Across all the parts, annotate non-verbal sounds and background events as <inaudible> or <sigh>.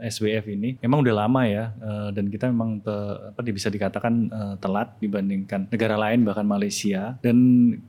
SWF ini memang udah lama ya uh, dan kita memang te, apa bisa dikatakan uh, telat dibandingkan negara lain bahkan Malaysia dan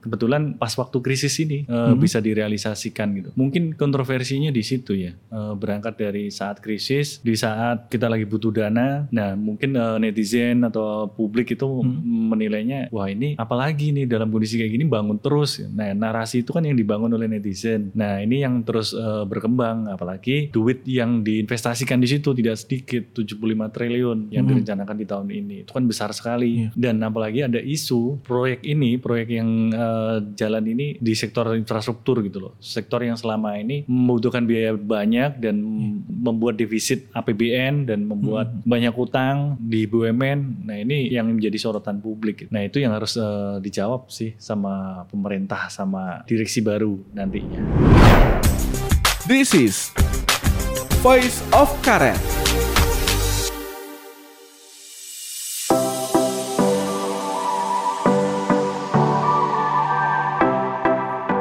kebetulan pas waktu krisis ini uh, hmm. bisa direalisasikan gitu. Mungkin kontroversinya di situ ya uh, berangkat dari saat krisis di saat kita lagi butuh dana. Nah mungkin uh, netizen atau publik itu hmm. menilainya wah ini apalagi nih dalam kondisi kayak gini bangun terus. Nah narasi itu kan yang dibangun oleh netizen. Nah ini yang terus uh, berkembang apalagi duit yang diinvestasikan di situ tidak sedikit 75 triliun yang hmm. direncanakan di tahun ini itu kan besar sekali yeah. dan apalagi ada isu proyek ini proyek yang uh, jalan ini di sektor infrastruktur gitu loh sektor yang selama ini membutuhkan biaya banyak dan yeah. membuat defisit APBN dan membuat hmm. banyak utang di BUMN nah ini yang menjadi sorotan publik nah itu yang harus uh, dijawab sih sama pemerintah sama direksi baru nantinya This is Voice of Karet.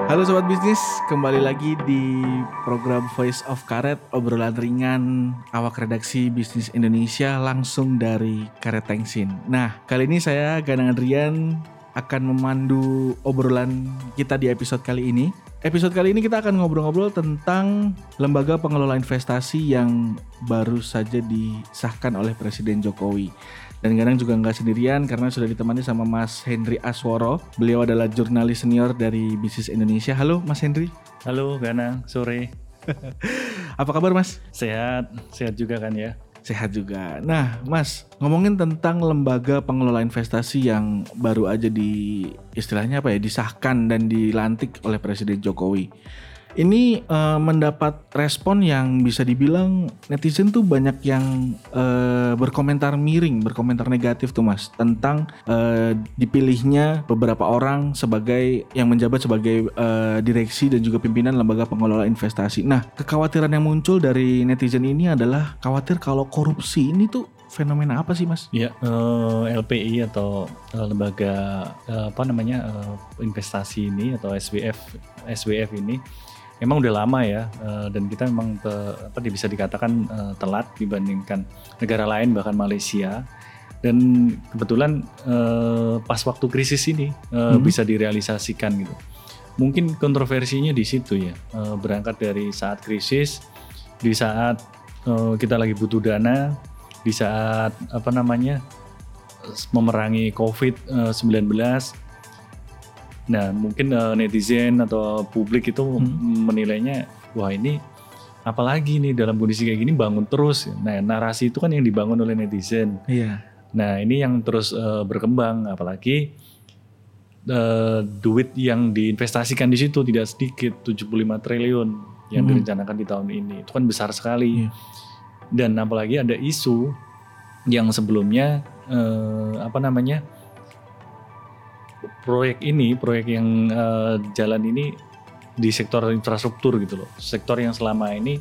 Halo sobat bisnis, kembali lagi di program Voice of Karet, obrolan ringan awak redaksi bisnis Indonesia langsung dari Karet Tengsin. Nah, kali ini saya Ganang Adrian akan memandu obrolan kita di episode kali ini Episode kali ini kita akan ngobrol-ngobrol tentang lembaga pengelola investasi yang baru saja disahkan oleh Presiden Jokowi. Dan kadang juga nggak sendirian karena sudah ditemani sama Mas Hendri Asworo. Beliau adalah jurnalis senior dari Bisnis Indonesia. Halo Mas Hendri. Halo Gana, sore. <laughs> Apa kabar Mas? Sehat, sehat juga kan ya. Sehat juga. Nah, Mas, ngomongin tentang lembaga pengelola investasi yang baru aja di istilahnya apa ya, disahkan dan dilantik oleh Presiden Jokowi ini uh, mendapat respon yang bisa dibilang netizen tuh banyak yang uh, berkomentar miring, berkomentar negatif tuh mas tentang uh, dipilihnya beberapa orang sebagai yang menjabat sebagai uh, direksi dan juga pimpinan lembaga pengelola investasi. Nah, kekhawatiran yang muncul dari netizen ini adalah khawatir kalau korupsi ini tuh fenomena apa sih mas? Ya uh, LPI atau lembaga uh, apa namanya uh, investasi ini atau SWF SWF ini memang udah lama ya uh, dan kita memang te, apa bisa dikatakan uh, telat dibandingkan negara lain bahkan Malaysia dan kebetulan uh, pas waktu krisis ini uh, hmm. bisa direalisasikan gitu. Mungkin kontroversinya di situ ya uh, berangkat dari saat krisis di saat uh, kita lagi butuh dana di saat apa namanya memerangi COVID-19 Nah, mungkin uh, netizen atau publik itu hmm. menilainya wah ini apalagi nih dalam kondisi kayak gini bangun terus. Nah, narasi itu kan yang dibangun oleh netizen. Iya. Nah, ini yang terus uh, berkembang apalagi uh, duit yang diinvestasikan di situ tidak sedikit 75 triliun yang hmm. direncanakan di tahun ini. Itu kan besar sekali. Iya. Dan apalagi ada isu yang sebelumnya uh, apa namanya? Proyek ini, proyek yang uh, jalan ini di sektor infrastruktur gitu loh. Sektor yang selama ini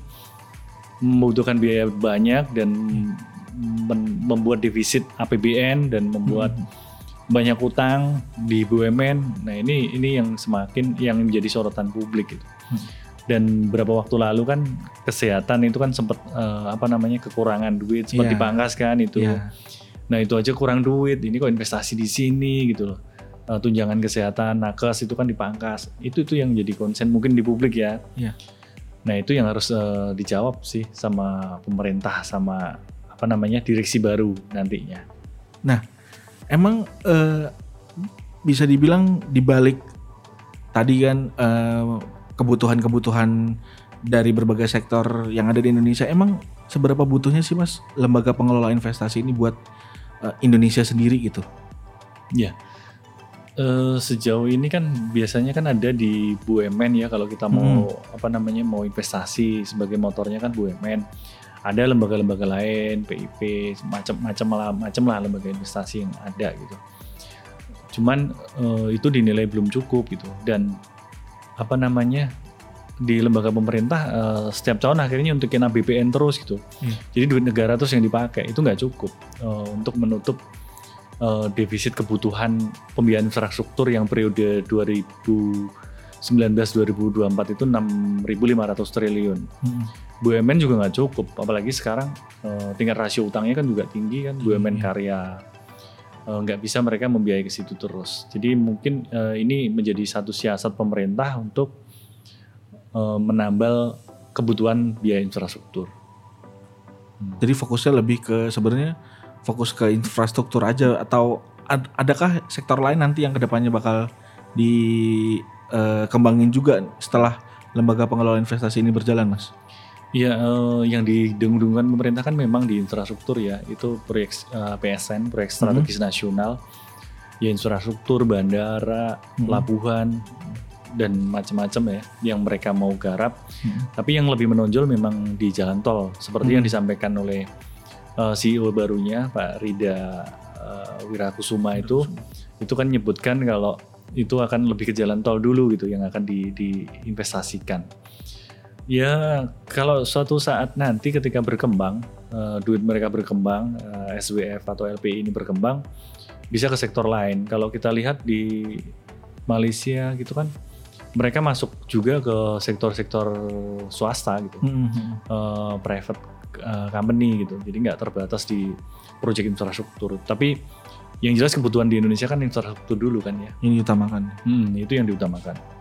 membutuhkan biaya banyak dan membuat defisit APBN dan membuat hmm. banyak utang di BUMN. Nah, ini ini yang semakin yang menjadi sorotan publik gitu. Hmm. Dan beberapa waktu lalu kan kesehatan itu kan sempat uh, apa namanya kekurangan duit, sempat yeah. dipangkas kan itu. Yeah. Nah, itu aja kurang duit. Ini kok investasi di sini gitu loh uh, tunjangan kesehatan nakes itu kan dipangkas. Itu itu yang jadi konsen mungkin di publik ya. Yeah. nah itu yang harus uh, dijawab sih sama pemerintah sama apa namanya direksi baru nantinya. Nah emang uh, bisa dibilang dibalik tadi kan kebutuhan-kebutuhan dari berbagai sektor yang ada di Indonesia emang seberapa butuhnya sih mas lembaga pengelola investasi ini buat uh, Indonesia sendiri gitu? Ya Uh, sejauh ini kan biasanya kan ada di BUMN ya kalau kita mau hmm. apa namanya mau investasi sebagai motornya kan BUMN. Ada lembaga-lembaga lain, PIP, macam-macam lah, macam lah lembaga investasi yang ada gitu. Cuman uh, itu dinilai belum cukup gitu dan apa namanya di lembaga pemerintah uh, setiap tahun akhirnya untukin ABPN terus gitu. Hmm. Jadi duit negara terus yang dipakai itu nggak cukup uh, untuk menutup uh, defisit kebutuhan pembiayaan infrastruktur yang periode 2019 19 2024 itu 6.500 triliun. Hmm. BUMN juga nggak cukup, apalagi sekarang eh, tingkat rasio utangnya kan juga tinggi kan BUMN Iya. karya Eh, nggak bisa mereka membiayai ke situ terus. Jadi mungkin eh, ini menjadi satu siasat pemerintah untuk eh, menambal kebutuhan biaya infrastruktur. Jadi fokusnya lebih ke sebenarnya fokus ke infrastruktur aja atau ad- adakah sektor lain nanti yang ke depannya bakal dikembangin juga setelah lembaga pengelola investasi ini berjalan, Mas? Iya, eh, yang didengung-dengungkan pemerintah kan memang di infrastruktur ya, itu proyek eh, PSN, proyek strategis nasional, ya infrastruktur, bandara, Mhm. pelabuhan, dan macam-macam ya, yang mereka mau garap. Mhm. Tapi yang lebih menonjol memang di jalan tol, seperti yang Mhm. disampaikan oleh eh, CEO barunya Pak Rida eh, Wirakusuma itu, itu kan nyebutkan kalau itu akan lebih ke jalan tol dulu gitu yang akan di, diinvestasikan. Ya kalau suatu saat nanti ketika berkembang eh, duit mereka berkembang eh, SWF atau LPI ini berkembang bisa ke sektor lain. Kalau kita lihat di Malaysia gitu kan mereka masuk juga ke sektor-sektor swasta gitu, Hmm. eh, private eh, company gitu. Jadi nggak terbatas di proyek infrastruktur. Tapi yang jelas kebutuhan di Indonesia kan infrastruktur dulu kan ya. Ini diutamakan. Hmm, itu yang diutamakan.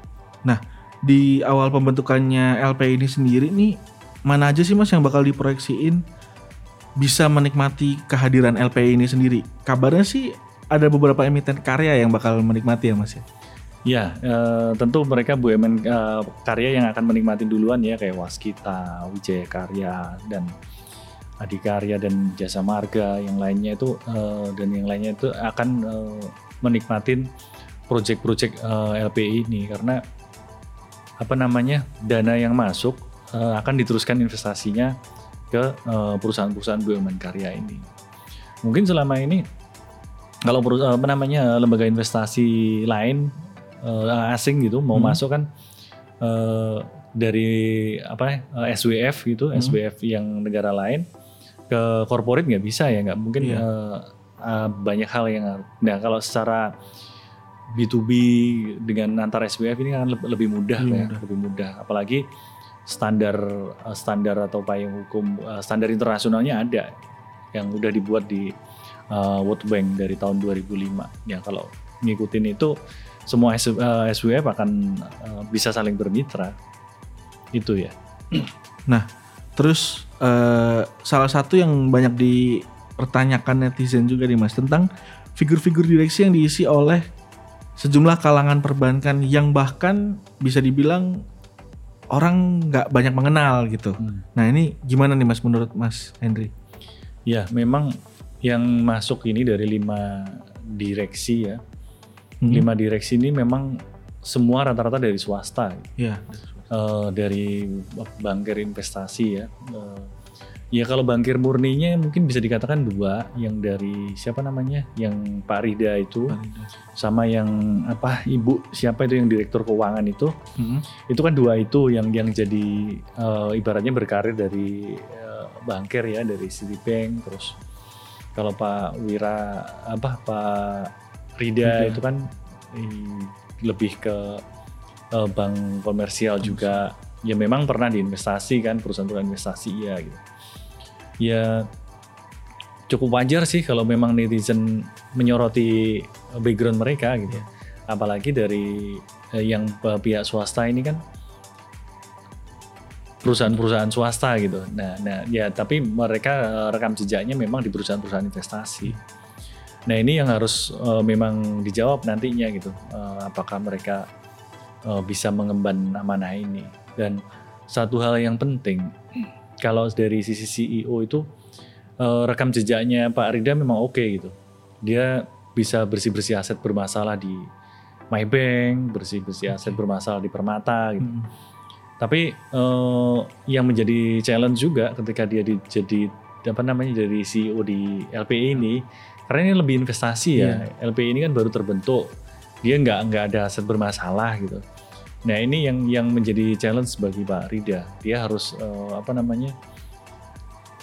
Di awal pembentukannya LP ini sendiri nih mana aja sih Mas yang bakal diproyeksiin bisa menikmati kehadiran LPI ini sendiri? Kabarnya sih ada beberapa emiten karya yang bakal menikmati ya Mas ya. Ya, eh, tentu mereka BUMN eh, karya yang akan menikmati duluan ya kayak Waskita, Wijaya Karya dan Adikarya dan Jasa Marga yang lainnya itu eh, dan yang lainnya itu akan eh, menikmatin proyek-proyek eh, LPI ini karena apa namanya dana yang masuk eh, akan diteruskan investasinya ke perusahaan-perusahaan BUMN karya ini. Mungkin selama ini kalau apa namanya lembaga investasi lain eh, asing gitu mau Hmm. masuk kan eh, dari apa ya, eh, SWF gitu, Hmm. SWF yang negara lain ke corporate nggak bisa ya nggak mungkin Iya. eh, eh, banyak hal yang nah kalau secara B2B dengan antar SWF ini kan leb- lebih mudah Lebih ya, mudah. lebih mudah apalagi standar standar atau payung hukum standar internasionalnya ada yang udah dibuat di World Bank dari tahun 2005 ya kalau ngikutin itu semua S- eh, SWF akan eh, bisa saling bermitra itu ya Terus eh, salah satu yang banyak dipertanyakan netizen juga nih Mas tentang figur-figur direksi yang diisi oleh sejumlah kalangan perbankan yang bahkan bisa dibilang orang nggak banyak mengenal gitu. Nah ini gimana nih Mas menurut Mas Henry? Ya, memang yang masuk ini dari lima direksi ya. Hmm. Lima direksi ini memang semua rata-rata dari swasta, Ya. Eh, dari bankir investasi ya. Eh, ya kalau bankir murninya mungkin bisa dikatakan dua, yang dari siapa namanya, yang Pak Rida itu, sama yang apa Ibu siapa itu yang direktur keuangan itu, Hmm. itu kan dua itu yang yang jadi eh, ibaratnya berkarir dari eh, bankir ya dari Citibank terus kalau Pak Wira apa Pak Rida itu kan eh, lebih ke eh, bank komersial juga. Ya memang pernah diinvestasi kan perusahaan-perusahaan investasi ya gitu. Ya cukup wajar sih kalau memang netizen menyoroti background mereka gitu. Apalagi dari eh, yang pihak swasta ini kan perusahaan-perusahaan swasta gitu. Nah, nah ya tapi mereka eh, rekam jejaknya memang di perusahaan-perusahaan investasi. Nah ini yang harus eh, memang dijawab nantinya gitu. Eh, apakah mereka eh, bisa mengemban amanah ini? Dan satu hal yang penting, kalau dari sisi CEO itu eh, rekam jejaknya Pak Rida memang oke gitu. Dia bisa bersih-bersih aset bermasalah di MyBank, bersih-bersih aset bermasalah di Permata gitu. Hmm. Tapi eh, yang menjadi challenge juga ketika dia di, jadi apa namanya jadi CEO di LPI ini, karena ini lebih investasi ya. LPI ini kan baru terbentuk, dia nggak nggak ada aset bermasalah gitu. Nah ini yang yang menjadi challenge bagi Pak Rida. Dia harus eh, apa namanya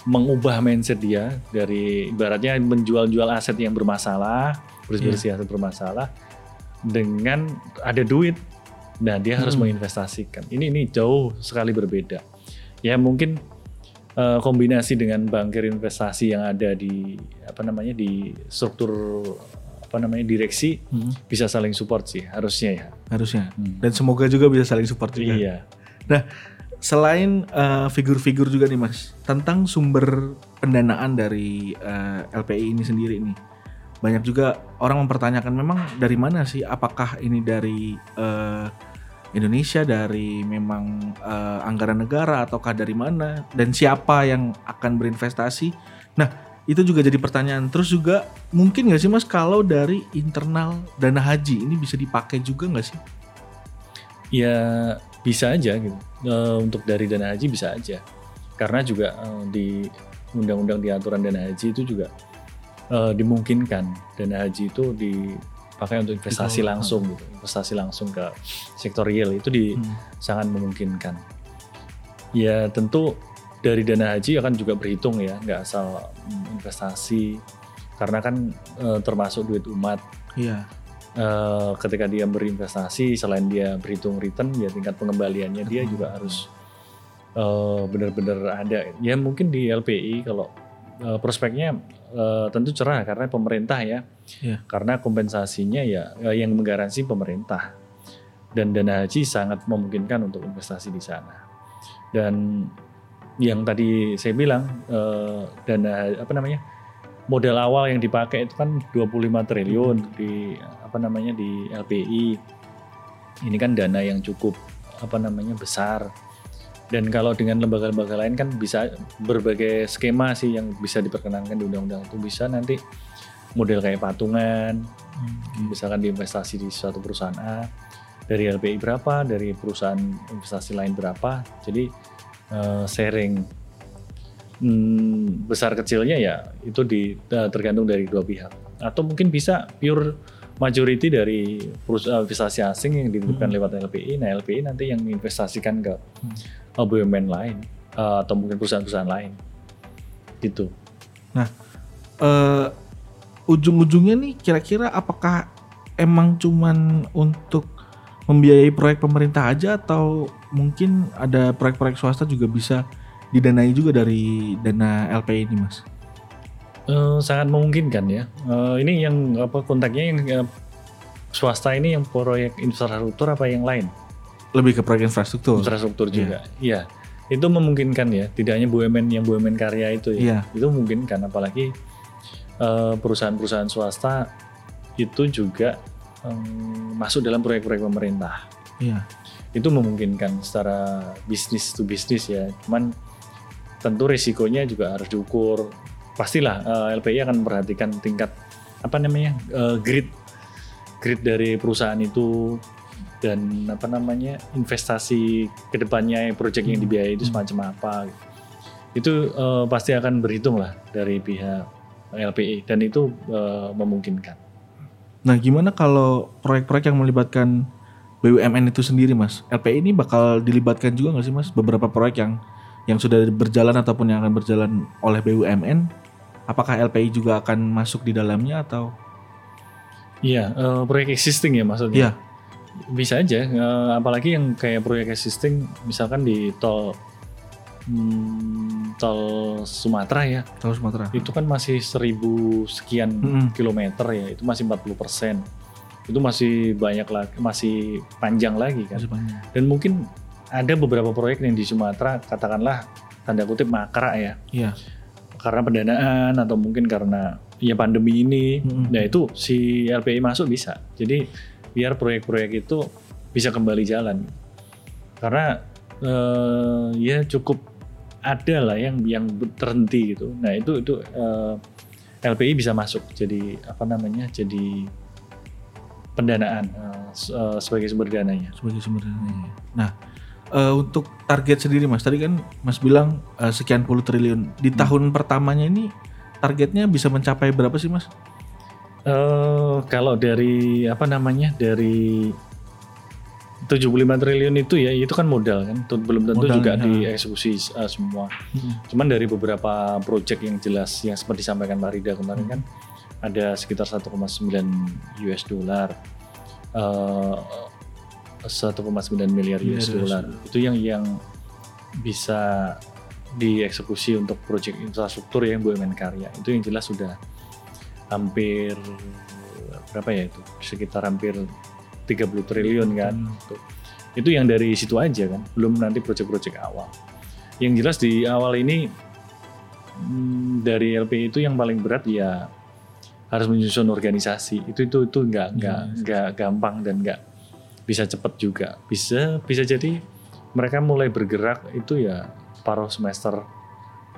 mengubah mindset dia dari ibaratnya menjual-jual aset yang bermasalah, bersih-bersih aset bermasalah dengan ada duit Nah, dia harus Hmm. menginvestasikan. Ini ini jauh sekali berbeda. Ya mungkin eh, kombinasi dengan bankir investasi yang ada di apa namanya di struktur apa namanya direksi Hmm, bisa saling support sih harusnya ya. harusnya. Hmm. Dan semoga juga bisa saling support juga. Iya. Nah, selain eh, figur-figur juga nih Mas, tentang sumber pendanaan dari eh, LPI ini sendiri nih. Banyak juga orang mempertanyakan memang dari mana sih? Apakah ini dari eh, Indonesia, dari memang eh, anggaran negara, ataukah dari mana? Dan siapa yang akan berinvestasi? Nah, itu juga jadi pertanyaan. Terus juga mungkin nggak sih Mas kalau dari internal dana haji ini bisa dipakai juga nggak sih? Ya bisa aja gitu. Eh, untuk dari dana haji bisa aja. Karena juga eh, di undang-undang di aturan dana haji itu juga eh, dimungkinkan dana haji itu dipakai untuk investasi Dikelola. langsung gitu. Investasi langsung ke sektor real itu di Hmm. sangat memungkinkan. Ya tentu dari dana haji akan juga berhitung ya, nggak asal investasi karena kan eh, termasuk duit umat Iya. Eh, ketika dia berinvestasi selain dia berhitung return ya tingkat pengembaliannya dia Hmm. juga harus eh, benar-benar ada ya mungkin di LPI kalau eh, prospeknya eh, tentu cerah karena pemerintah ya Iya. karena kompensasinya ya eh, yang menggaransi pemerintah dan dana haji sangat memungkinkan untuk investasi di sana dan yang tadi saya bilang eh, dana apa namanya modal awal yang dipakai itu kan 25 triliun di apa namanya di LPI. Ini kan dana yang cukup apa namanya besar. Dan kalau dengan lembaga-lembaga lain kan bisa berbagai skema sih yang bisa diperkenankan di undang-undang itu bisa nanti model kayak patungan, Hmm. misalkan diinvestasi di suatu perusahaan A dari LPI berapa, dari perusahaan investasi lain berapa. Jadi eh, sharing Hmm, besar kecilnya ya itu di eh, tergantung dari dua pihak atau mungkin bisa pure majority dari perusahaan investasi asing yang dititipkan Hmm. lewat LPI nah LPI nanti yang investasikan ke Hmm. BUMN lain eh, atau mungkin perusahaan-perusahaan lain. Gitu. Eh ujung-ujungnya nih kira-kira apakah emang cuman untuk membiayai proyek pemerintah aja atau mungkin ada proyek-proyek swasta juga bisa didanai juga dari dana LPI ini mas? Eh, sangat memungkinkan ya. Eh, ini yang apa kontaknya yang eh, swasta ini yang proyek infrastruktur apa yang lain Lebih ke proyek infrastruktur. infrastruktur Iya. juga. Iya, itu memungkinkan ya. Tidak hanya BUMN yang BUMN karya itu ya. Iya. Itu memungkinkan apalagi eh, perusahaan-perusahaan swasta itu juga em, masuk dalam proyek-proyek pemerintah. Iya. Itu memungkinkan secara bisnis to bisnis ya. Cuman tentu risikonya juga harus diukur. Pastilah eh, LPI akan memperhatikan tingkat apa namanya eh, grid grid dari perusahaan itu dan apa namanya investasi ke depannya proyek yang Hmm. dibiayai itu Hmm. semacam apa gitu. itu eh, pasti akan berhitung lah dari pihak LPI dan itu eh, memungkinkan Nah gimana kalau proyek-proyek yang melibatkan BUMN itu sendiri mas? LPI ini bakal dilibatkan juga nggak sih mas? Beberapa proyek yang yang sudah berjalan ataupun yang akan berjalan oleh BUMN, apakah LPI juga akan masuk di dalamnya atau? iya eh, proyek existing ya maksudnya Iya. Bisa aja eh, apalagi yang kayak proyek existing misalkan di tol hmm, tol Sumatera ya Tahu Sumatera? itu kan masih seribu sekian Mm-mm. kilometer ya itu masih 40 persen itu masih banyak lagi masih panjang lagi kan Masih banyak. dan mungkin ada beberapa proyek yang di Sumatera katakanlah tanda kutip makrak ya Iya. karena pendanaan atau mungkin karena ya pandemi ini Mm-mm. nah itu si LPI masuk bisa jadi biar proyek-proyek itu bisa kembali jalan karena eh, ya cukup ada lah yang yang terhenti gitu nah itu itu eh, LPI bisa masuk jadi apa namanya jadi pendanaan eh, eh, sebagai sumber dananya sebagai sumber dananya. Nah, eh, untuk target sendiri Mas, tadi kan Mas bilang eh, sekian puluh triliun. Di Hmm. tahun pertamanya ini targetnya bisa mencapai berapa sih Mas? Eh kalau dari apa namanya dari 75 triliun itu ya itu kan modal kan belum tentu Modalnya, juga ha. dieksekusi uh, semua cuman dari beberapa project yang jelas yang seperti disampaikan Pak Rida kemarin kan ada sekitar 1,9 US dollar Eh, 1,9 miliar US dollar. Itu yang yang bisa dieksekusi untuk proyek infrastruktur ya BUMN karya. Itu yang jelas sudah hampir berapa ya itu? Sekitar hampir 30 triliun kan. Hmm. Itu yang dari situ aja kan, belum nanti proyek-proyek awal. Yang jelas di awal ini hmm, dari LPI itu yang paling berat ya harus menyusun organisasi. Itu itu itu nggak nggak Iya. nggak gampang dan nggak bisa cepat juga. Bisa bisa jadi mereka mulai bergerak itu ya paruh semester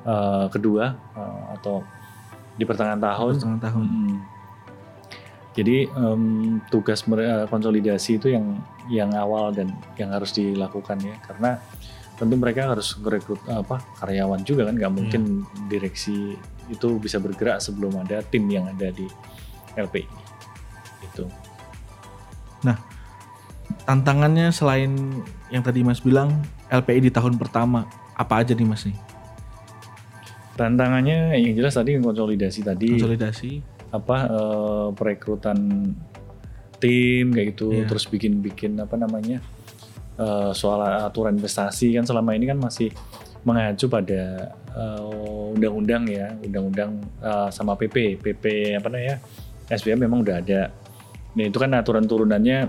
eh, kedua eh, atau di pertengahan tahun. Setengah tahun. Mm. Jadi em, tugas mere- konsolidasi itu yang yang awal dan yang harus dilakukan ya karena tentu mereka harus merekrut apa karyawan juga kan nggak mungkin direksi itu bisa bergerak sebelum ada tim yang ada di LPI itu Tantangannya selain yang tadi Mas bilang LPI di tahun pertama apa aja nih Mas nih? Tantangannya yang jelas tadi konsolidasi tadi Konsolidasi. apa eh, perekrutan tim kayak gitu Iya. terus bikin-bikin apa namanya eh, soal aturan investasi kan selama ini kan masih mengacu pada eh, undang-undang ya undang-undang eh, sama PP PP apa namanya SBM memang udah ada nah itu kan aturan turunannya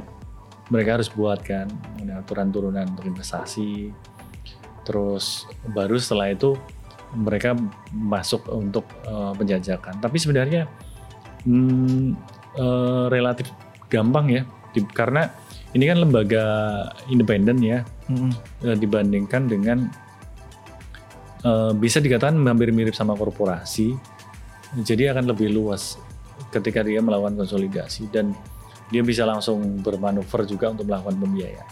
mereka harus buat kan aturan turunan untuk investasi terus baru setelah itu mereka masuk untuk eh, penjajakan. Tapi sebenarnya hmm, eh, relatif gampang ya. Di- karena ini kan lembaga independen ya. Mm-mm. eh, dibandingkan dengan eh, bisa dikatakan hampir mirip sama korporasi. Jadi akan lebih luas ketika dia melakukan konsolidasi. Dan dia bisa langsung bermanuver juga untuk melakukan pembiayaan.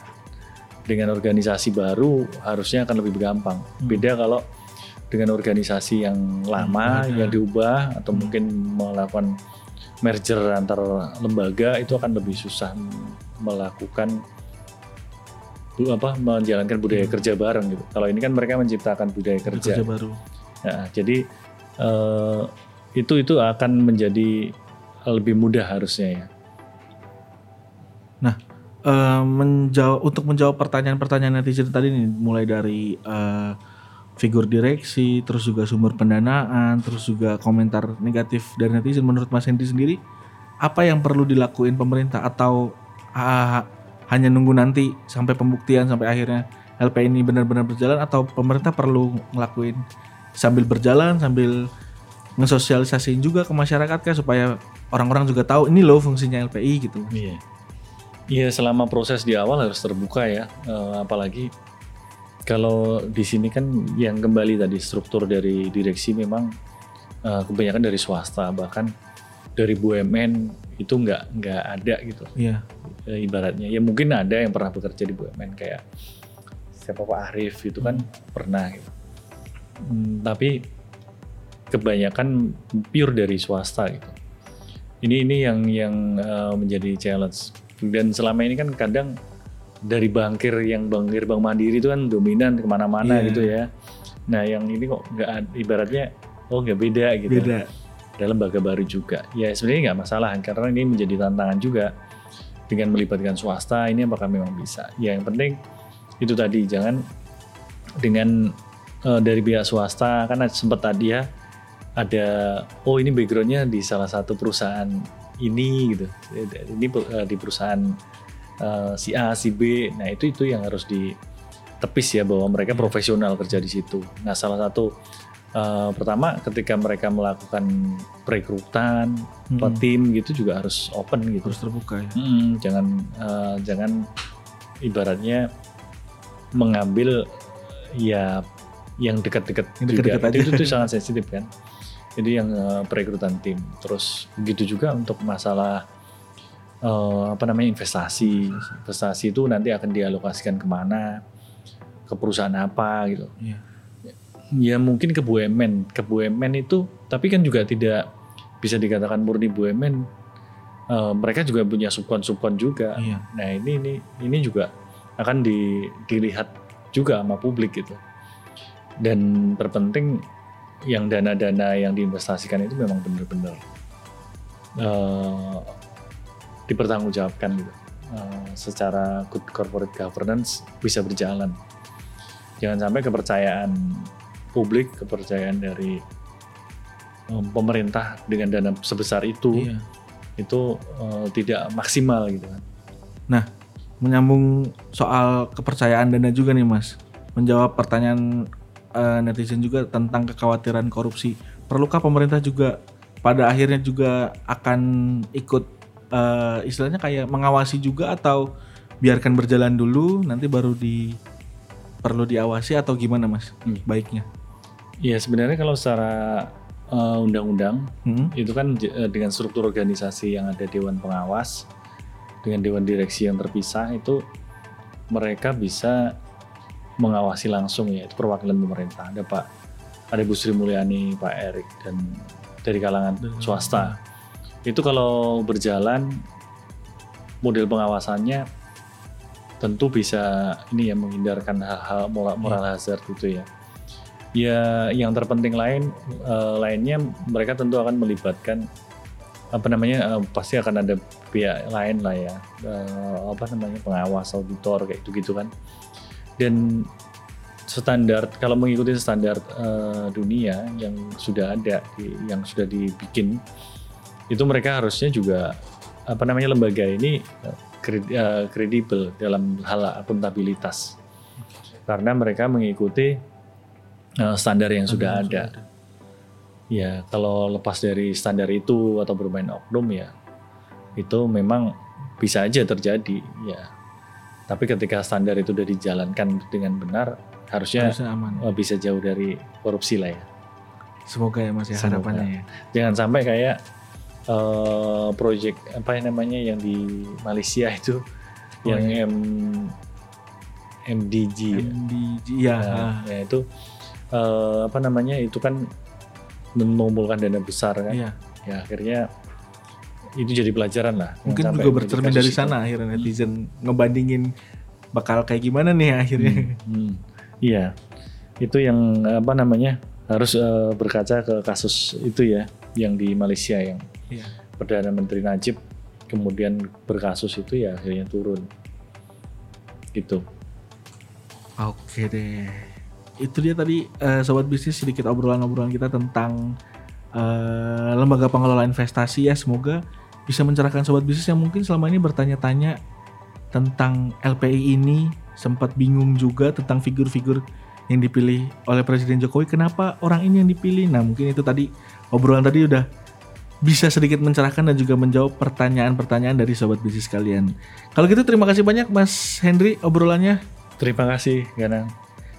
Dengan organisasi baru harusnya akan lebih gampang. Hmm. beda kalau dengan organisasi yang lama Hmm, ada. yang diubah atau Hmm. mungkin melakukan merger antar lembaga itu akan lebih susah melakukan apa menjalankan budaya Hmm. kerja bareng gitu. Kalau ini kan mereka menciptakan budaya kerja. Kerja baru. Nah, jadi eh, itu itu akan menjadi lebih mudah harusnya ya. Eh, menjawab untuk menjawab pertanyaan-pertanyaan netizen tadi nih mulai dari eh, figur direksi, terus juga sumber pendanaan, terus juga komentar negatif dari netizen menurut Mas Hendy sendiri apa yang perlu dilakuin pemerintah atau ah, hanya nunggu nanti sampai pembuktian sampai akhirnya LP ini benar-benar berjalan atau pemerintah perlu ngelakuin sambil berjalan sambil ngesosialisasiin juga ke masyarakat kan supaya orang-orang juga tahu ini loh fungsinya LPI gitu. Iya. Iya selama proses di awal harus terbuka ya, Eh, apalagi kalau di sini kan yang kembali tadi struktur dari direksi memang eh, kebanyakan dari swasta bahkan dari BUMN itu nggak nggak ada gitu Iya. eh, ibaratnya ya mungkin ada yang pernah bekerja di BUMN kayak siapa Pak Arif itu kan pernah gitu. Hmm, tapi kebanyakan pure dari swasta gitu. Ini ini yang yang eh, menjadi challenge dan selama ini kan kadang dari bankir yang bankir bank mandiri itu kan dominan ke mana-mana Iya. gitu ya. Nah yang ini kok nggak ibaratnya oh nggak beda gitu Beda. ada lembaga baru juga. Ya sebenarnya nggak masalah karena ini menjadi tantangan juga dengan melibatkan swasta ini apakah memang bisa. Ya yang penting itu tadi jangan dengan eh, dari pihak swasta kan sempat tadi ya ada oh ini backgroundnya di salah satu perusahaan ini gitu. Ini eh, di perusahaan eh, si A si B. Nah itu itu yang harus ditepis ya bahwa mereka Iya. profesional kerja di situ. Nah salah satu eh, pertama ketika mereka melakukan perekrutan atau tim gitu juga harus open gitu. Harus terbuka ya. Mm, jangan eh, jangan ibaratnya mengambil ya yang dekat-dekat juga. itu, itu, itu sangat sensitif kan. Jadi yang eh, perekrutan tim. Terus begitu juga untuk masalah eh, apa namanya investasi. Investasi itu nanti akan dialokasikan ke mana, ke perusahaan apa gitu. Iya. Ya mungkin ke BUMN, ke BUMN itu, tapi kan juga tidak bisa dikatakan murni BUMN. Eh, mereka juga punya subkon-subkon juga. Iya. Nah ini ini ini juga akan di- dilihat juga sama publik gitu. Dan terpenting yang dana-dana yang diinvestasikan itu memang benar-benar eh, dipertanggungjawabkan gitu. uh, secara good corporate governance bisa berjalan. Jangan sampai kepercayaan publik, kepercayaan dari um, pemerintah dengan dana sebesar itu Iya. itu uh, tidak maksimal gitu kan. Menyambung soal kepercayaan dana juga nih Mas. Menjawab pertanyaan eh, netizen juga tentang kekhawatiran korupsi. Perlukah pemerintah juga pada akhirnya juga akan ikut eh, istilahnya kayak mengawasi juga atau biarkan berjalan dulu nanti baru di perlu diawasi atau gimana Mas? Hmm. Baiknya. Iya sebenarnya kalau secara uh, undang-undang Hmm? itu kan eh, dengan struktur organisasi yang ada dewan pengawas dengan dewan direksi yang terpisah itu mereka bisa mengawasi langsung ya itu perwakilan pemerintah ada Pak ada Bu Sri Mulyani Pak Erik dan dari kalangan Dari- swasta itu kalau berjalan model pengawasannya tentu bisa ini ya menghindarkan hal-hal moral, moral hazard gitu ya. Ya yang terpenting lain eh, lainnya mereka tentu akan melibatkan apa namanya eh, pasti akan ada pihak lain lah ya. Eh, apa namanya pengawas auditor kayak gitu gitu kan. Dan standar kalau mengikuti standar eh, dunia yang sudah ada yang sudah dibikin itu mereka harusnya juga apa namanya lembaga ini eh, eh, kredibel dalam hal akuntabilitas karena mereka mengikuti eh, standar yang sudah ada. Ya, kalau lepas dari standar itu atau bermain oknum ya, itu memang bisa aja terjadi ya. Tapi ketika standar itu sudah dijalankan dengan benar, harusnya Harusnya aman. eh, bisa jauh dari korupsi lah ya. Semoga ya Mas ya harapannya ya. Jangan sampai kayak eh proyek apa yang namanya yang di Malaysia itu Oh, yang iya. M MDG ya. MDG ya. Nah, ya itu eh, apa namanya itu kan mengumpulkan dana besar kan. Iya. Ya akhirnya itu jadi pelajaran lah. Mungkin juga bercermin dari itu. sana akhirnya netizen ngebandingin bakal kayak gimana nih akhirnya. Hmm, hmm. Iya, itu yang apa namanya harus eh, berkaca ke kasus itu ya, yang di Malaysia yang Iya. perdana menteri Najib kemudian berkasus itu ya akhirnya turun, gitu. Oke deh. Itu dia tadi eh, sobat bisnis sedikit obrolan-obrolan kita tentang eh, lembaga pengelola investasi ya. Semoga bisa mencerahkan sobat bisnis yang mungkin selama ini bertanya-tanya tentang LPI ini sempat bingung juga tentang figur-figur yang dipilih oleh Presiden Jokowi. Kenapa orang ini yang dipilih? Nah mungkin itu tadi obrolan tadi udah bisa sedikit mencerahkan dan juga menjawab pertanyaan-pertanyaan dari sobat bisnis kalian. Kalau gitu terima kasih banyak Mas Henry obrolannya. Terima kasih, Ganang.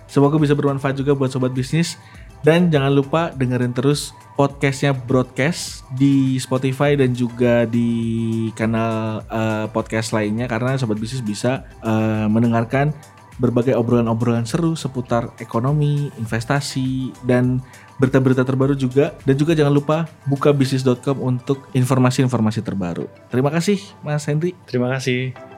Semoga bisa bermanfaat juga buat sobat bisnis. Dan jangan lupa dengerin terus podcastnya Broadcast di Spotify dan juga di kanal eh, podcast lainnya karena sobat bisnis bisa eh, mendengarkan berbagai obrolan-obrolan seru seputar ekonomi, investasi, dan berita-berita terbaru juga. Dan juga jangan lupa buka bisnis.com untuk informasi-informasi terbaru. Terima kasih Mas Henry. Terima kasih.